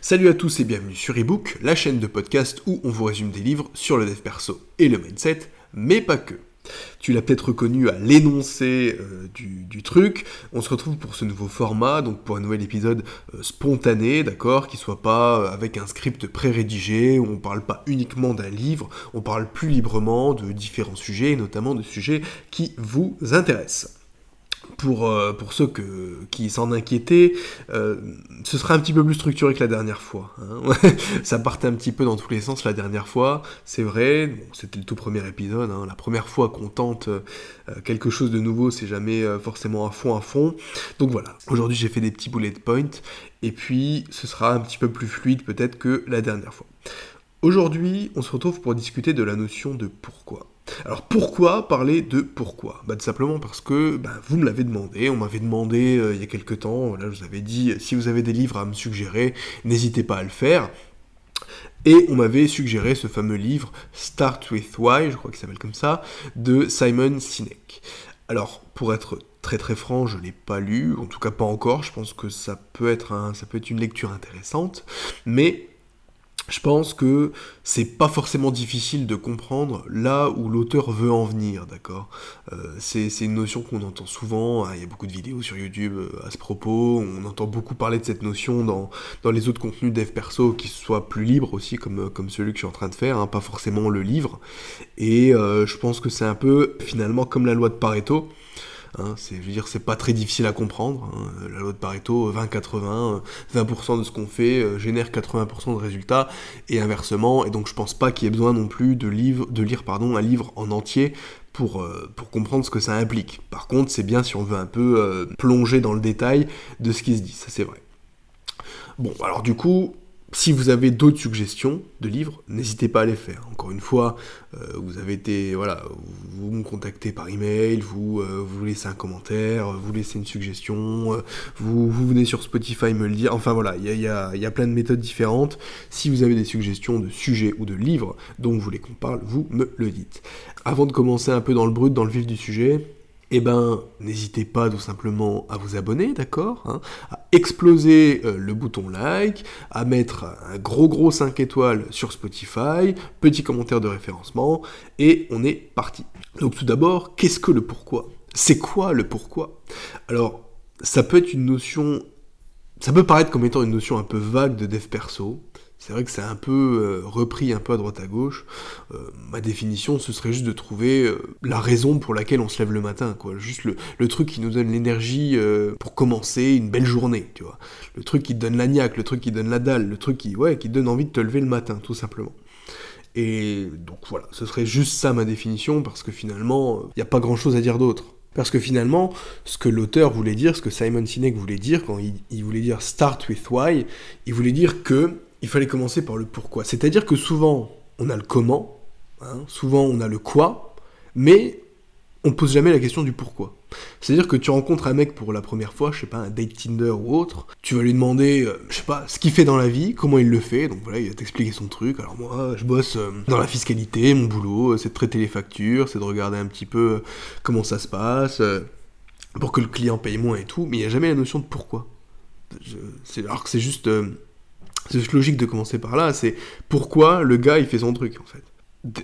Salut à tous et bienvenue sur eBook, la chaîne de podcast où on vous résume des livres sur le dev perso et le mindset, mais pas que. Tu l'as peut-être reconnu à l'énoncé euh, du, truc. On se retrouve pour ce nouveau format, donc pour un nouvel épisode euh, spontané, d'accord, qui soit pas euh, avec un script pré-rédigé, où on parle pas uniquement d'un livre, on parle plus librement de différents sujets, notamment de sujets qui vous intéressent pour, euh, pour ceux qui s'en inquiétaient, euh, ce sera un petit peu plus structuré que la dernière fois. Hein. ça partait un petit peu dans tous les sens la dernière fois, c'est vrai, c'était le tout premier épisode, hein. la première fois qu'on tente euh, quelque chose de nouveau, c'est jamais forcément à fond à fond. Donc voilà, aujourd'hui j'ai fait des petits bullet points, et puis ce sera un petit peu plus fluide peut-être que la dernière fois. Aujourd'hui, on se retrouve pour discuter de la notion de pourquoi. Alors pourquoi parler de pourquoi? Bah, Tout simplement parce que bah, vous me l'avez demandé, on m'avait demandé euh, il y a quelques temps, là je vous avais dit si vous avez des livres à me suggérer, n'hésitez pas à le faire. Et on m'avait suggéré ce fameux livre Start with Why, je crois qu'il s'appelle comme ça, de Simon Sinek. Alors pour être très très franc, je ne l'ai pas lu, en tout cas pas encore, je pense que ça peut être, un, ça peut être une lecture intéressante, mais je pense que c'est pas forcément difficile de comprendre là où l'auteur veut en venir, d'accord? Euh, c'est, une notion qu'on entend souvent, hein, il y a beaucoup de vidéos sur YouTube euh, à ce propos, on entend beaucoup parler de cette notion dans, dans les autres contenus dev perso qui soient plus libres aussi, comme, comme celui que je suis en train de faire, hein, pas forcément le livre, et euh, je pense que c'est un peu finalement comme la loi de Pareto, Hein, c'est, je veux dire, c'est pas très difficile à comprendre. Hein. La loi de Pareto, 20-80, 20% de ce qu'on fait euh, génère 80% de résultats, et inversement. Et donc je pense pas qu'il y ait besoin non plus de, de lire pardon, un livre en entier pour, euh, pour, comprendre ce que ça implique. Par contre, c'est bien si on veut un peu euh, plonger dans le détail de ce qui se dit, ça c'est vrai. Bon, alors du coup, si vous avez d'autres suggestions de livres, n'hésitez pas à les faire. Encore une fois, euh, vous avez été, voilà, vous me contactez par email, vous euh, vous laissez un commentaire, vous laissez une suggestion, euh, vous, venez sur Spotify me le dire. Enfin voilà, il y a, y a, plein de méthodes différentes. Si vous avez des suggestions de sujets ou de livres dont vous voulez qu'on parle, vous me le dites. Avant de commencer un peu dans le brut, dans le vif du sujet, eh ben, n'hésitez pas tout simplement à vous abonner, d'accord hein, À exploser euh, le bouton like, à mettre un gros gros 5 étoiles sur Spotify, petit commentaire de référencement, et on est parti. Donc tout d'abord, qu'est-ce que le pourquoi? C'est quoi le pourquoi? Alors, ça peut être une notion... Ça peut paraître comme étant une notion un peu vague de dev perso, c'est vrai que c'est un peu euh, repris un peu à droite à gauche. Euh, ma définition, ce serait juste de trouver euh, la raison pour laquelle on se lève le matin, quoi. Juste le, truc qui nous donne l'énergie pour commencer une belle journée, tu vois. Le truc qui te donne la niaque, le truc qui donne la dalle, le truc qui, ouais, qui donne envie de te lever le matin, tout simplement. Et donc voilà, ce serait juste ça ma définition, parce que finalement, il n'y a pas grand chose à dire d'autre. Parce que finalement, ce que l'auteur voulait dire, ce que Simon Sinek voulait dire, quand il voulait dire start with why, il voulait dire que il fallait commencer par le pourquoi. C'est-à-dire que souvent, on a le comment, hein, souvent on a le quoi, mais on pose jamais la question du pourquoi. C'est-à-dire que tu rencontres un mec pour la première fois, je sais pas, un date Tinder ou autre, tu vas lui demander, euh, je sais pas, ce qu'il fait dans la vie, comment il le fait, donc voilà, il va t'expliquer son truc. Alors moi, je bosse euh, dans la fiscalité, mon boulot, euh, c'est de traiter les factures, c'est de regarder un petit peu comment ça se passe, pour que le client paye moins et tout, mais il n'y a jamais la notion de pourquoi. alors que c'est juste c'est logique de commencer par là, c'est pourquoi le gars il fait son truc en fait.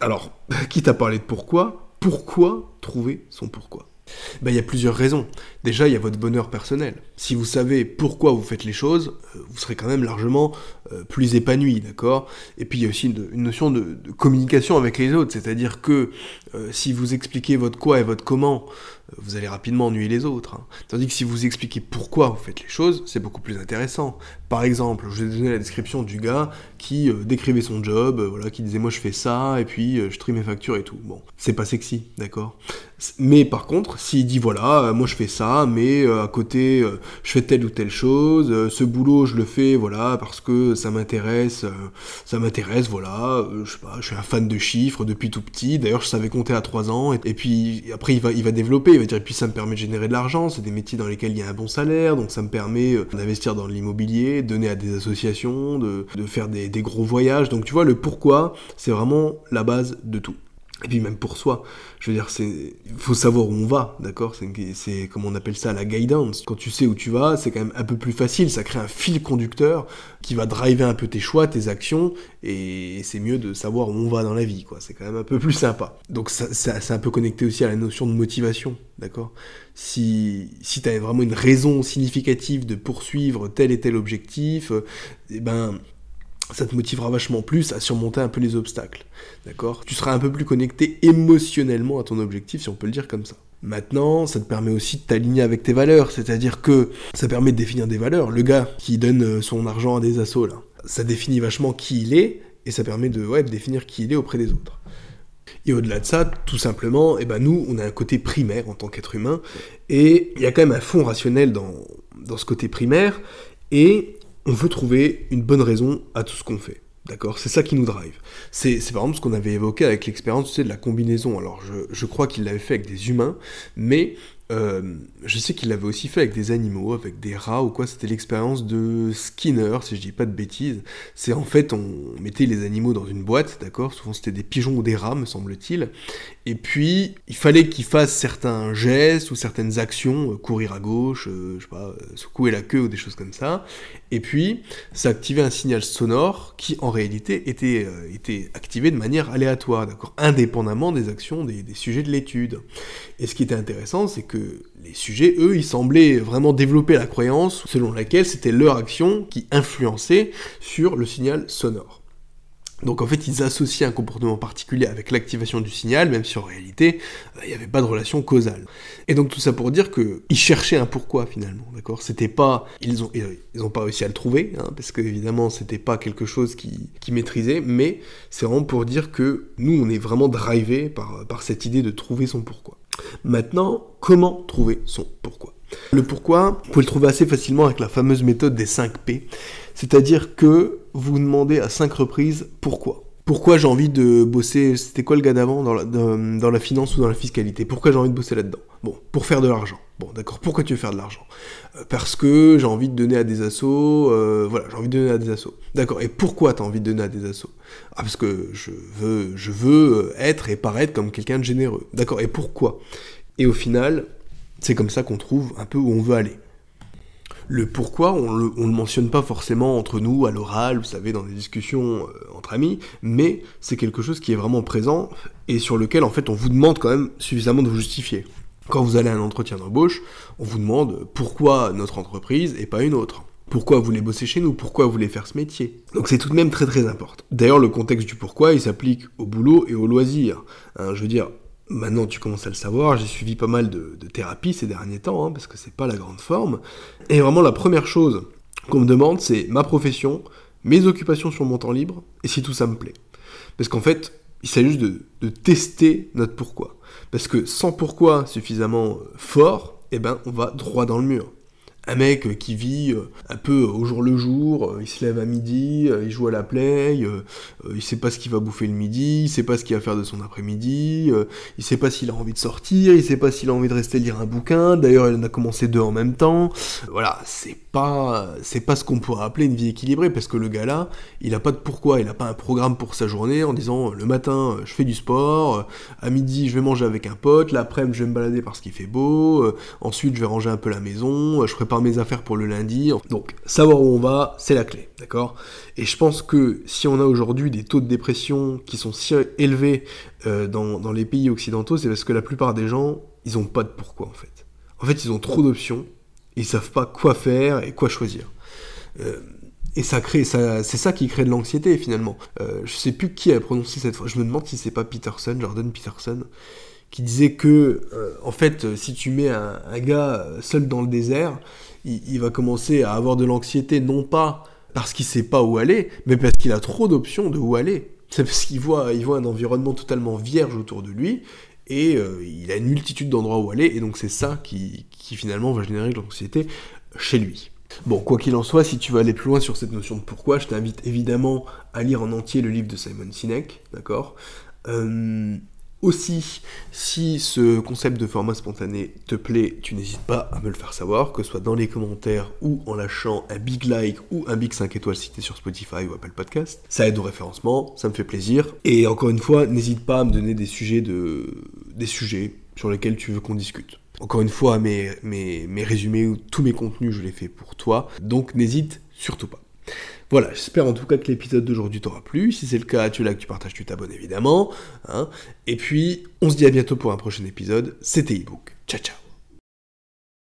Alors, quitte à parler de pourquoi, pourquoi trouver son pourquoi? Ben, Il y a plusieurs raisons. Déjà, il y a votre bonheur personnel. Si vous savez pourquoi vous faites les choses, euh, vous serez quand même largement euh, plus épanoui, d'accord? Et puis il y a aussi une, notion de, communication avec les autres, c'est-à-dire que euh, si vous expliquez votre quoi et votre comment, vous allez rapidement ennuyer les autres. Hein. Tandis que si vous expliquez pourquoi vous faites les choses, c'est beaucoup plus intéressant. Par exemple, je vous ai donné la description du gars qui décrivait son job, voilà, qui disait moi je fais ça, et puis je trie mes factures et tout. Bon, c'est pas sexy, d'accord? Mais par contre, s'il dit voilà, moi je fais ça, mais à côté je fais telle ou telle chose, ce boulot je le fais, voilà, parce que ça m'intéresse, euh, ça m'intéresse, voilà, euh, je sais pas, je suis un fan de chiffres depuis tout petit, d'ailleurs je savais compter à 3 ans, et, puis après il va, il va développer, et puis ça me permet de générer de l'argent, c'est des métiers dans lesquels il y a un bon salaire, donc ça me permet euh, d'investir dans l'immobilier, donner à des associations, de, faire des gros voyages, donc tu vois, le pourquoi, c'est vraiment la base de tout. Et puis même pour soi, je veux dire, c'est, faut savoir où on va, d'accord? C'est, comme on appelle ça la guidance. Quand tu sais où tu vas, c'est quand même un peu plus facile, ça crée un fil conducteur qui va driver un peu tes choix, tes actions, et c'est mieux de savoir où on va dans la vie, quoi. C'est quand même un peu plus sympa. Donc ça, c'est un peu connecté aussi à la notion de motivation, d'accord? Si, si tu as vraiment une raison significative de poursuivre tel et tel objectif, eh ben ça te motivera vachement plus à surmonter un peu les obstacles. D'accord? Tu seras un peu plus connecté émotionnellement à ton objectif, si on peut le dire comme ça. Maintenant, ça te permet aussi de t'aligner avec tes valeurs, c'est-à-dire que ça permet de définir des valeurs. Le gars qui donne euh, son argent à des assos, là, ça définit vachement qui il est, et ça permet de, définir qui il est auprès des autres. Et au-delà de ça, tout simplement, eh ben nous, on a un côté primaire en tant qu'être humain, et il y a quand même un fond rationnel dans ce côté primaire, et on veut trouver une bonne raison à tout ce qu'on fait. D'accord? C'est ça qui nous drive. C'est par exemple ce qu'on avait évoqué avec l'expérience de la combinaison. Alors je, je crois qu'il l'avait fait avec des humains, mais euh, je sais qu'il l'avait aussi fait avec des animaux, avec des rats ou quoi. C'était l'expérience de Skinner, si je dis pas de bêtises. C'est en fait, on mettait les animaux dans une boîte, d'accord? Souvent c'était des pigeons ou des rats, me semble-t-il. Et puis, il fallait qu'ils fassent certains gestes ou certaines actions, euh, courir à gauche, euh, je sais pas, secouer la queue ou des choses comme ça. Et puis, ça activait un signal sonore qui, en réalité, était, était activé de manière aléatoire, d'accord? Indépendamment des actions des, des sujets de l'étude. Et ce qui était intéressant, c'est que les sujets, eux, ils semblaient vraiment développer la croyance selon laquelle c'était leur action qui influençait sur le signal sonore. Donc en fait, ils associaient un comportement particulier avec l'activation du signal, même si en réalité, euh, il n'y avait pas de relation causale. Et donc tout ça pour dire qu'ils cherchaient un pourquoi finalement, d'accord? C'était pas, ils ont, ils ont pas réussi à le trouver, hein, parce que évidemment, c'était pas quelque chose qui, qui maîtrisait, mais c'est vraiment pour dire que nous, on est vraiment drivé par, par cette idée de trouver son pourquoi. Maintenant, comment trouver son pourquoi? Le pourquoi, vous pouvez le trouver assez facilement avec la fameuse méthode des 5 P, c'est-à-dire que vous demandez à 5 reprises pourquoi. Pourquoi j'ai envie de bosser, c'était quoi le gars d'avant, dans la, finance ou dans la fiscalité? Pourquoi j'ai envie de bosser là-dedans? Bon, pour faire de l'argent. Bon, d'accord, pourquoi tu veux faire de l'argent? Euh, Parce que j'ai envie de donner à des assos, euh, voilà, j'ai envie de donner à des assos. D'accord, et pourquoi tu as envie de donner à des assos? Ah, parce que je veux, je veux être et paraître comme quelqu'un de généreux. D'accord, et pourquoi? Et au final, c'est comme ça qu'on trouve un peu où on veut aller. Le pourquoi, on le, le mentionne pas forcément entre nous, à l'oral, vous savez, dans des discussions euh, entre amis, mais c'est quelque chose qui est vraiment présent et sur lequel, en fait, on vous demande quand même suffisamment de vous justifier. Quand vous allez à un entretien d'embauche, on vous demande pourquoi notre entreprise et pas une autre. Pourquoi vous voulez bosser chez nous? Pourquoi vous voulez faire ce métier? Donc c'est tout de même très très important. D'ailleurs, le contexte du pourquoi, il s'applique au boulot et au loisir. Hein, je veux dire, Maintenant, tu commences à le savoir, j'ai suivi pas mal de, thérapies ces derniers temps, hein, parce que c'est pas la grande forme. Et vraiment, la première chose qu'on me demande, c'est ma profession, mes occupations sur mon temps libre, et si tout ça me plaît. Parce qu'en fait, il s'agit juste de, tester notre pourquoi. Parce que sans pourquoi suffisamment fort, eh ben, on va droit dans le mur un mec qui vit euh, un peu au jour le jour, euh, il se lève à midi, euh, il joue à la play, il sait pas ce qu'il va bouffer le midi, il sait pas ce qu'il va faire de son après-midi, il sait pas s'il a envie de sortir, il sait pas s'il a envie de rester lire un bouquin, d'ailleurs il en a commencé deux en même temps. Voilà, c'est pas c'est pas ce qu'on pourrait appeler une vie équilibrée parce que le gars là, il a pas de pourquoi, il a pas un programme pour sa journée en disant le matin je fais du sport, à midi je vais manger avec un pote, l'après-midi je vais me balader parce qu'il fait beau, ensuite je vais ranger un peu la maison, je prépare mes affaires pour le lundi. Donc, savoir où on va, c'est la clé, d'accord? Et je pense que si on a aujourd'hui des taux de dépression qui sont si élevés euh, dans, les pays occidentaux, c'est parce que la plupart des gens ils ont pas de pourquoi en fait. En fait, ils ont trop d'options, ils savent pas quoi faire et quoi choisir. Euh, et ça crée, ça, c'est ça qui crée de l'anxiété finalement. Euh, je sais plus qui a prononcé cette fois. Je me demande si c'est pas Peterson, Jordan Peterson, qui disait que, euh, en fait, si tu mets un, gars seul dans le désert, il, va commencer à avoir de l'anxiété, non pas parce qu'il sait pas où aller, mais parce qu'il a trop d'options de où aller. C'est parce qu'il voit, il voit un environnement totalement vierge autour de lui, et euh, il a une multitude d'endroits où aller, et donc c'est ça qui, finalement va générer de l'anxiété chez lui. Bon, quoi qu'il en soit, si tu veux aller plus loin sur cette notion de pourquoi, je t'invite évidemment à lire en entier le livre de Simon Sinek, d'accord? Euh, aussi, si ce concept de format spontané te plaît, tu n'hésites pas à me le faire savoir, que ce soit dans les commentaires ou en lâchant un big like ou un big 5 étoiles cité sur Spotify ou Apple Podcast. Ça aide au référencement, ça me fait plaisir. Et encore une fois, n'hésite pas à me donner des sujets, de... des sujets sur lesquels tu veux qu'on discute. Encore une fois, mes, mes résumés ou tous mes contenus, je les fais pour toi, donc n'hésite surtout pas. Voilà, j'espère en tout cas que l'épisode d'aujourd'hui t'aura plu. Si c'est le cas, tu likes, tu partages, tu t'abonnes évidemment. Hein. Et puis, on se dit à bientôt pour un prochain épisode. C'était ebook. Ciao ciao